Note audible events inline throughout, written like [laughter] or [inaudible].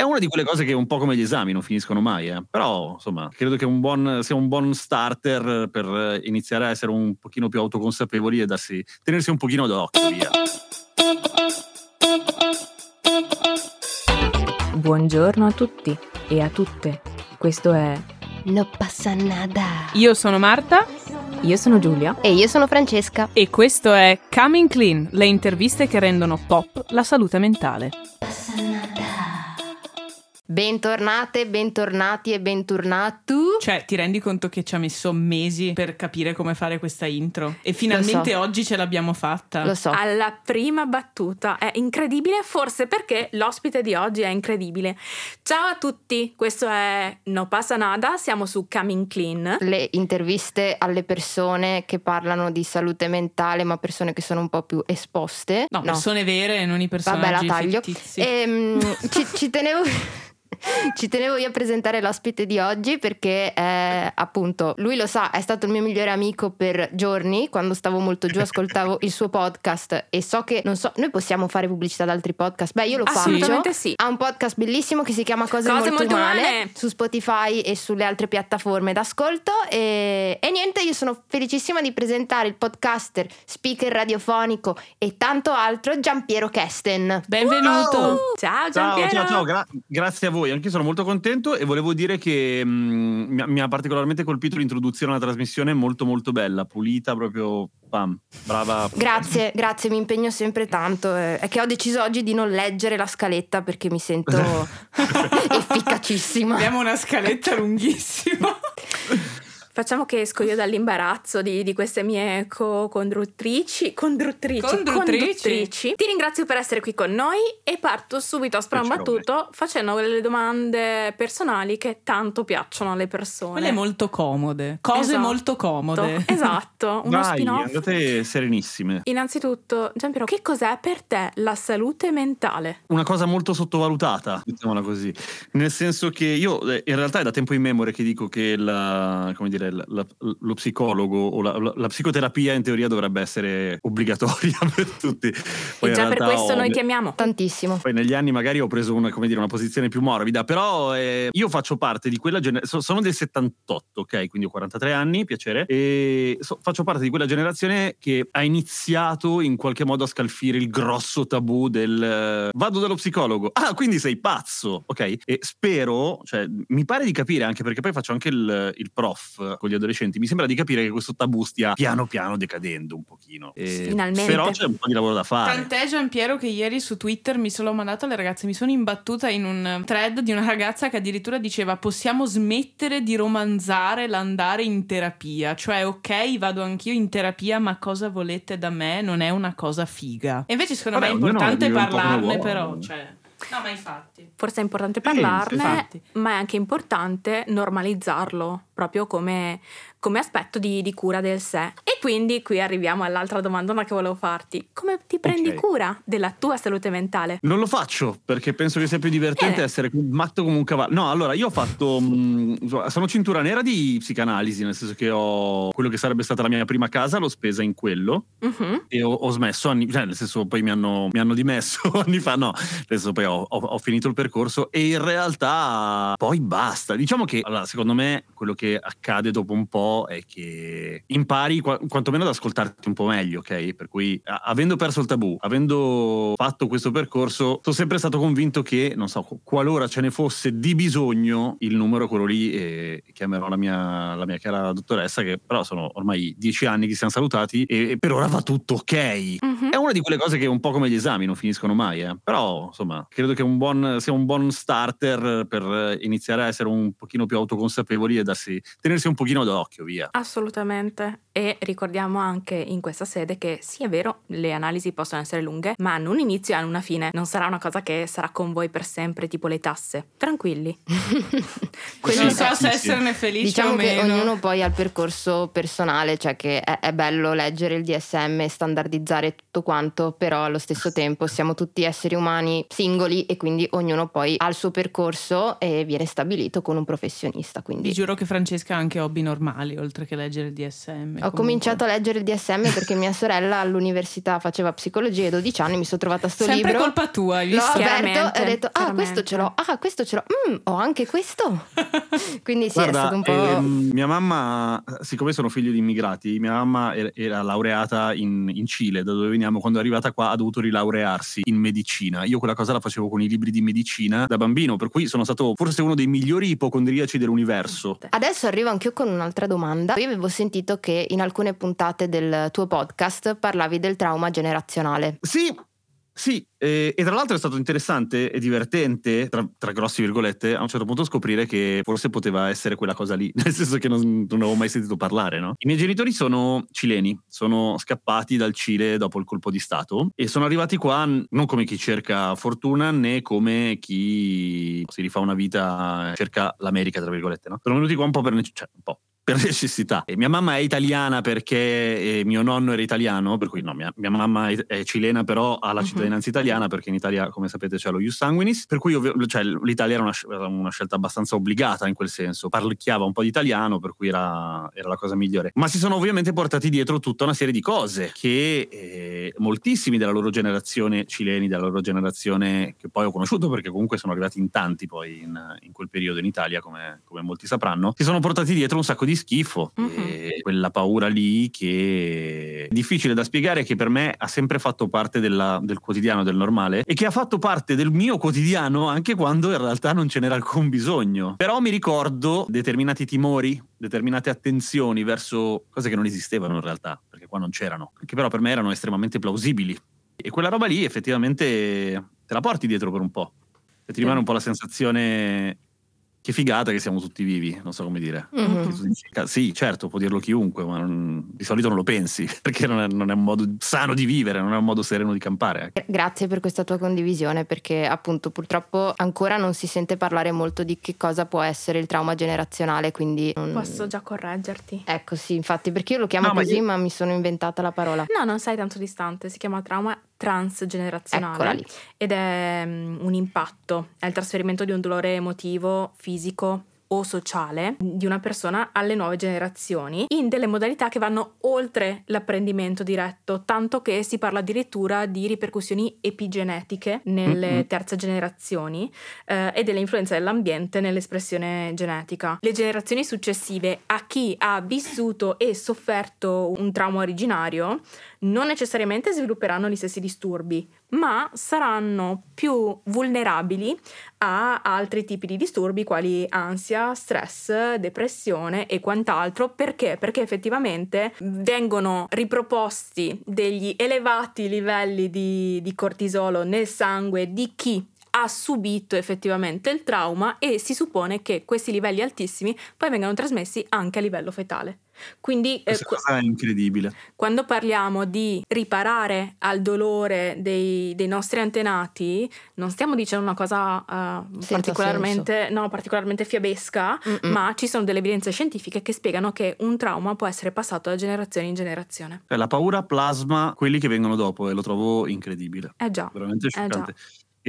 È una di quelle cose che un po' come gli esami non finiscono mai, eh. però insomma credo che un buon, sia un buon starter per iniziare a essere un pochino più autoconsapevoli e darsi, tenersi un pochino d'occhio via. Buongiorno a tutti e a tutte. Questo è No passa nada. Io sono Marta Io sono Giulia. E io sono Francesca. e questo è Coming Clean, le interviste che rendono pop la salute mentale. Bentornate, bentornati e bentornati. Cioè, ti rendi conto che ci ha messo mesi per capire come fare questa intro? E finalmente oggi ce l'abbiamo fatta. Lo so. alla prima battuta. È incredibile, forse perché l'ospite di oggi è incredibile. Ciao a tutti, questo è No Passa Nada, siamo su Coming Clean. Le interviste alle persone che parlano di salute mentale, ma persone che sono un po' più esposte. No, persone vere, non i Vabbè, personaggi la taglio. fittizi. Ehm, ci, ci tenevo. [laughs] [laughs] Ci tenevo io a presentare l'ospite di oggi perché eh, appunto lui lo sa, è stato il mio migliore amico per giorni, quando stavo molto giù ascoltavo il suo podcast e so che non so, noi possiamo fare pubblicità ad altri podcast. Beh, io lo faccio. Assolutamente sì. Ha un podcast bellissimo che si chiama Cose, Cose molto, molto umane, umane. su Spotify e sulle altre piattaforme d'ascolto e, e niente, io sono felicissima di presentare il podcaster, speaker radiofonico e tanto altro Giampiero Kesten. Benvenuto. Ciao Ciao, Giampiero. ciao, ciao, gra- grazie a voi. Anch'io sono molto contento e volevo dire che mh, mi, ha- mi ha particolarmente colpito l'introduzione alla trasmissione, molto molto bella, pulita, proprio pam, brava. Grazie, grazie, mi impegno sempre tanto. eh, È che ho deciso oggi di non leggere la scaletta perché mi sento [laughs] efficacissima. Abbiamo una scaletta lunghissima. Facciamo che esco io dall'imbarazzo di, di queste mie co-conduttrici. Conduttrici, Conduttrici. conduttrici. Ti ringrazio per essere qui con noi e parto subito a sprambattuto facendo quelle domande personali che tanto piacciono alle persone. Quelle molto comode. Cose Esatto. molto comode. Esatto, [laughs] uno Vai, spin-off. andate serenissime. Innanzitutto, Giampiero, che cos'è per te la salute mentale? Una cosa molto sottovalutata, mettiamola così. Nel senso che io eh, in realtà è da tempo in memoria che dico che la- come dire, la- la- lo psicologo o la, la- la psicoterapia in teoria dovrebbe essere obbligatoria [laughs] per tutti. Poi e già per questo ho- noi ti amiamo. Tantissimo. Poi negli anni magari ho preso una, come dire, una posizione più morbida, però eh, io faccio parte di quella generazione, sono del 78, ok? Quindi ho 43 anni, piacere, e so- faccio parte di quella generazione che ha iniziato in qualche modo a scalfire il grosso tabù del eh, vado dallo psicologo, ah quindi sei pazzo, ok? E spero, cioè mi pare di capire, anche perché poi faccio anche il, il prof con gli adolescenti, mi sembra di capire che questo tabù stia piano piano decadendo un pochino. E- Finalmente. Però c'è un po' di lavoro da fare. Tant'è Giampiero che ieri su Twitter mi sono mandato alle ragazze, mi sono imbattuta in un thread di una ragazza che addirittura diceva possiamo smettere di romanzare l'andare in terapia, cioè ok vado anch'io in terapia ma cosa volete da me non è una cosa figa. E invece secondo Vabbè, me è importante parlarne però, cioè... No ma infatti. Forse è importante Sì, parlarne, infatti. ma è anche importante normalizzarlo proprio come, come aspetto di, di cura del sé. E quindi qui arriviamo all'altra domandona che volevo farti. Come ti prendi Ok. cura della tua salute mentale? Non lo faccio perché penso che sia più divertente Bene. essere matto come un cavallo. No, allora io ho fatto. mh, insomma, sono cintura nera di psicanalisi, nel senso che ho quello che sarebbe stata la mia prima casa, l'ho spesa in quello Mhm. e ho, ho smesso anni, cioè nel senso poi mi hanno, mi hanno dimesso [laughs] anni fa, no, senso poi ho, ho- ho finito il percorso e in realtà poi basta. Diciamo che allora, secondo me quello che accade dopo un po' è che impari qua- quantomeno ad ascoltarti un po' meglio, ok? Per cui a- avendo perso il tabù, avendo fatto questo percorso, sono sempre stato convinto che, non so, qualora ce ne fosse di bisogno, il numero è quello lì e chiamerò la mia, la mia cara dottoressa, che però sono ormai dieci anni che siamo salutati e, e per ora va tutto ok. Mhm. È una di quelle cose che un po' come gli esami non finiscono mai, eh. però insomma credo che un buon, sia un buon starter per iniziare a essere un pochino più autoconsapevoli e darsi, tenersi un pochino d'occhio, via. Assolutamente. E ricordiamo anche in questa sede che sì, è vero, le analisi possono essere lunghe, ma hanno un inizio e hanno una fine. Non sarà una cosa che sarà con voi per sempre, tipo le tasse. Tranquilli. [laughs] Quello non so se esserne felice Diciamo o che meno. ognuno poi ha il percorso personale, cioè che è, è bello leggere il DSM, standardizzare tutto quanto, però allo stesso tempo siamo tutti esseri umani singoli singoli e quindi ognuno poi ha il suo percorso e viene stabilito con un professionista. Quindi Vi giuro che Francesca ha anche hobby normali, oltre che leggere il DSM. ho comunque. cominciato a leggere il DSM perché mia sorella all'università faceva psicologia ai 12 anni, mi sono trovata sto Sempre libro. colpa tua, hai L'ho aperto e ho detto: Ah, questo ce l'ho, ah, questo ce l'ho, Mm, ho anche questo. [laughs] Quindi sì, è Guarda, stato un po'. ehm, mia mamma, siccome sono figlio di immigrati, mia mamma era, era laureata in, in Cile, da dove veniamo. Quando è arrivata qua ha dovuto rilaurearsi in medicina. Io quella cosa la facevo con i libri di medicina da bambino, per cui sono stato forse uno dei migliori ipocondriaci dell'universo. Adesso arrivo anch'io con un'altra domanda. Io avevo sentito che in alcune puntate del tuo podcast parlavi del trauma generazionale. Sì, sì, eh, e tra l'altro è stato interessante e divertente, tra, tra grossi virgolette, a un certo punto scoprire che forse poteva essere quella cosa lì, [laughs] nel senso che non, non avevo mai sentito parlare, no? I miei genitori sono cileni, sono scappati dal Cile dopo il colpo di Stato e sono arrivati qua non come chi cerca fortuna né come chi si rifà una vita cerca l'America, tra virgolette, no? Sono venuti qua un po' per, nece- cioè, un po' per necessità. E mia mamma è italiana perché eh, mio nonno era italiano, per cui no, mia, mia mamma è, è cilena, però ha la Mhm. cittadinanza italiana perché in Italia, come sapete, c'è lo ius sanguinis. Per cui ovvio- cioè, l'Italia era una, una scelta abbastanza obbligata in quel senso. Parlicchiava un po' di italiano, per cui era, era la cosa migliore. Ma si sono ovviamente portati dietro tutta una serie di cose che eh, moltissimi della loro generazione cileni, della loro generazione che poi ho conosciuto perché comunque sono arrivati in tanti poi in, in quel periodo in Italia, come, come molti sapranno, si sono portati dietro un sacco di schifo. Mhm. E quella paura lì che è difficile da spiegare, che per me ha sempre fatto parte della- del quotidiano, del normale, e che ha fatto parte del mio quotidiano anche quando in realtà non ce n'era alcun bisogno. Però mi ricordo determinati timori, determinate attenzioni verso cose che non esistevano in realtà, perché qua non c'erano, che però per me erano estremamente plausibili. E quella roba lì effettivamente te la porti dietro per un po'. E ti rimane un po' la sensazione che figata che siamo tutti vivi, non so come dire. Mhm. "Ca- Sì, certo, può dirlo chiunque, ma non- di solito non lo pensi, [laughs] perché non è, non è un modo sano di vivere, non è un modo sereno di campare. ecco. Grazie per questa tua condivisione perché appunto purtroppo ancora non si sente parlare molto di che cosa può essere il trauma generazionale, quindi non- Posso già correggerti? Ecco sì, infatti perché io lo chiamo No, ma così io- ma mi sono inventata la parola. No, non sei tanto distante, si chiama trauma transgenerazionale ed è mm, un impatto, è il trasferimento di un dolore emotivo, fisico o sociale di una persona alle nuove generazioni in delle modalità che vanno oltre l'apprendimento diretto, tanto che si parla addirittura di ripercussioni epigenetiche nelle terze generazioni eh, e dell'influenza dell'ambiente nell'espressione genetica. Le generazioni successive a chi ha vissuto e sofferto un trauma originario non necessariamente svilupperanno gli stessi disturbi, ma saranno più vulnerabili a altri tipi di disturbi quali ansia, stress, depressione e quant'altro. Perché? Perché effettivamente vengono riproposti degli elevati livelli di, di cortisolo nel sangue di chi ha subito effettivamente il trauma e si suppone che questi livelli altissimi poi vengano trasmessi anche a livello fetale. Quindi eh, cosa è incredibile. quando parliamo di riparare al dolore dei, dei nostri antenati, non stiamo dicendo una cosa eh, Senza particolarmente, no, particolarmente fiabesca, Mm-mm. ma ci sono delle evidenze scientifiche che spiegano che un trauma può essere passato da generazione in generazione. Cioè, la paura plasma quelli che vengono dopo e lo trovo incredibile, Eh già, veramente già.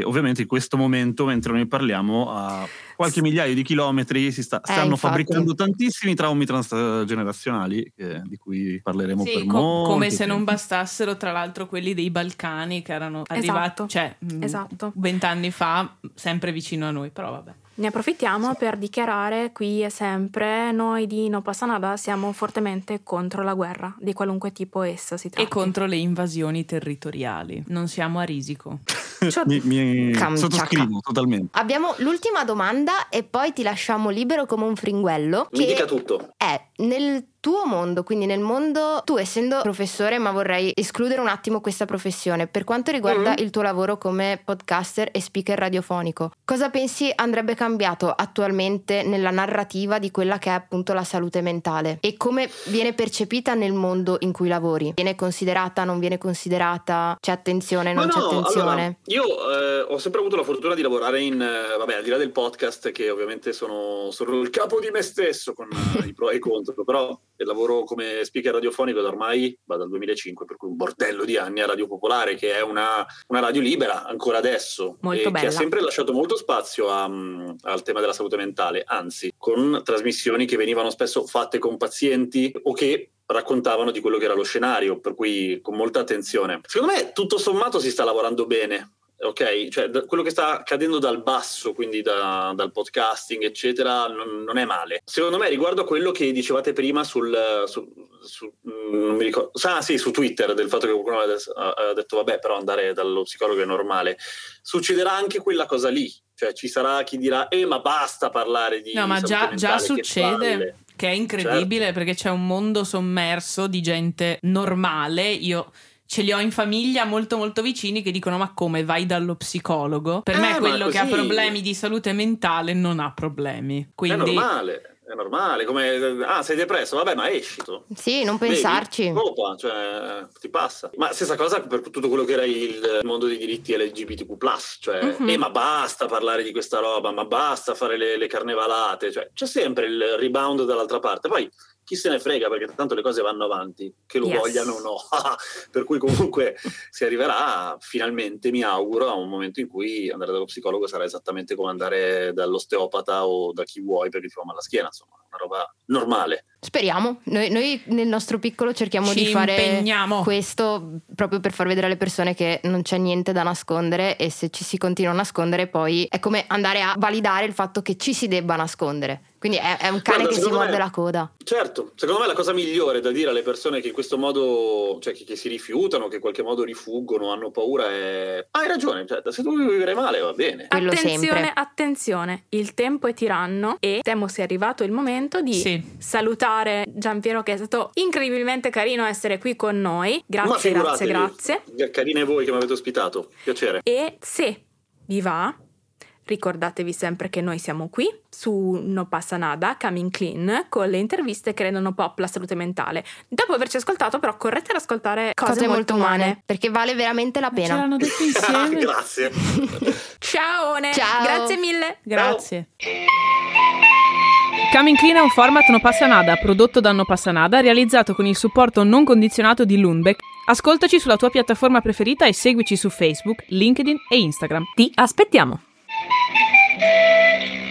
E ovviamente in questo momento, mentre noi parliamo, a qualche migliaio di chilometri si sta- Eh, stanno infatti. fabbricando tantissimi traumi transgenerazionali che- di cui parleremo Sì, per co- molto come se non bastassero, tra l'altro, quelli dei Balcani che erano arrivati, Esatto, cioè, mh, esatto. vent'anni fa, sempre vicino a noi, però vabbè. Ne approfittiamo per dichiarare qui e sempre noi di No Passa Nada siamo fortemente contro la guerra, di qualunque tipo essa si tratti. E contro le invasioni territoriali. Non siamo a risico. [laughs] Cioè- mi, mi sottoscrivo totalmente. Abbiamo l'ultima domanda e poi ti lasciamo libero come un fringuello. Mi dica tutto. è nel tuo mondo, quindi nel mondo, tu essendo professore, ma vorrei escludere un attimo questa professione, per quanto riguarda Mm. il tuo lavoro come podcaster e speaker radiofonico, cosa pensi andrebbe cambiato attualmente nella narrativa di quella che è appunto la salute mentale e come viene percepita nel mondo in cui lavori? Viene considerata, non viene considerata? C'è attenzione, non Ma c'è no, attenzione? allora, io eh, ho sempre avuto la fortuna di lavorare in, eh, vabbè, al di là del podcast, che ovviamente sono, sono il capo di me stesso con eh, i pro e i contro, però e lavoro come speaker radiofonico da ormai va dal 2005, per cui un bordello di anni a Radio Popolare, che è una, una radio libera ancora adesso, Molto che ha sempre lasciato molto spazio a, al tema della salute mentale, anzi, con trasmissioni che venivano spesso fatte con pazienti o che raccontavano di quello che era lo scenario, per cui con molta attenzione. Secondo me tutto sommato si sta lavorando bene. Ok, cioè da- quello che sta accadendo dal basso, quindi da- dal podcasting, eccetera, non, non è male. Secondo me, riguardo a quello che dicevate prima sul, su, su- mm, non mi ricordo, ah, sì, su Twitter, del fatto che qualcuno aveva detto, vabbè, però andare dallo psicologo è normale. Succederà anche quella cosa lì, cioè ci sarà chi dirà, eh, ma basta parlare di No, ma già, già succede. palle." Che è incredibile perché c'è un mondo sommerso di gente normale. Io ce li ho in famiglia molto molto vicini che dicono ma come vai dallo psicologo? Per Eh, me ma quello che ha così- problemi di salute mentale non ha problemi. È Quindi normale, è normale, come, ah, sei depresso, vabbè, ma esci tu. Sì, non Vedi? pensarci. Colpa, cioè, ti passa. Ma stessa cosa per tutto quello che era il mondo dei diritti LGBTQ+, cioè, Mhm. eh, ma basta parlare di questa roba, ma basta fare le, le carnevalate, cioè, c'è sempre il rebound dall'altra parte. Poi chi se ne frega perché tanto le cose vanno avanti, che lo Yes. vogliano o no. [laughs] per cui comunque si arriverà finalmente, mi auguro, a un momento in cui andare dallo psicologo sarà esattamente come andare dall'osteopata o da chi vuoi perché ti fa male alla schiena, insomma, una roba normale. Speriamo. Noi, noi nel nostro piccolo cerchiamo ci di fare impegniamo. questo proprio per far vedere alle persone che non c'è niente da nascondere e se ci si continua a nascondere poi è come andare a validare il fatto che ci si debba nascondere. Quindi è, è un cane Guarda, che si morde me- la coda. Certo, secondo me la cosa migliore da dire alle persone che in questo modo, cioè che, che si rifiutano, che in qualche modo rifuggono, hanno paura è... Hai ragione, cioè, se tu vuoi vivere male va bene. Quello attenzione, sempre. attenzione, il tempo è tiranno e temo sia arrivato il momento di Sì. salutare Giampiero che è stato incredibilmente carino essere qui con noi. Grazie, grazie, grazie. Carine voi che mi avete ospitato, piacere. E se vi va, ricordatevi sempre che noi siamo qui su No Passa Nada, Coming Clean, con le interviste che rendono pop la salute mentale. Dopo averci ascoltato, però, correte ad ascoltare cose, molto umane. perché vale veramente la Ce pena. l'hanno detto [laughs] insieme. Grazie. [laughs] Ciao! Ciao. Grazie mille! Grazie. Coming Clean è un format No Passa Nada, prodotto da No Passa Nada, realizzato con il supporto non condizionato di Lundbeck. Ascoltaci sulla tua piattaforma preferita e seguici su Facebook, LinkedIn e Instagram. Ti aspettiamo! Thank you.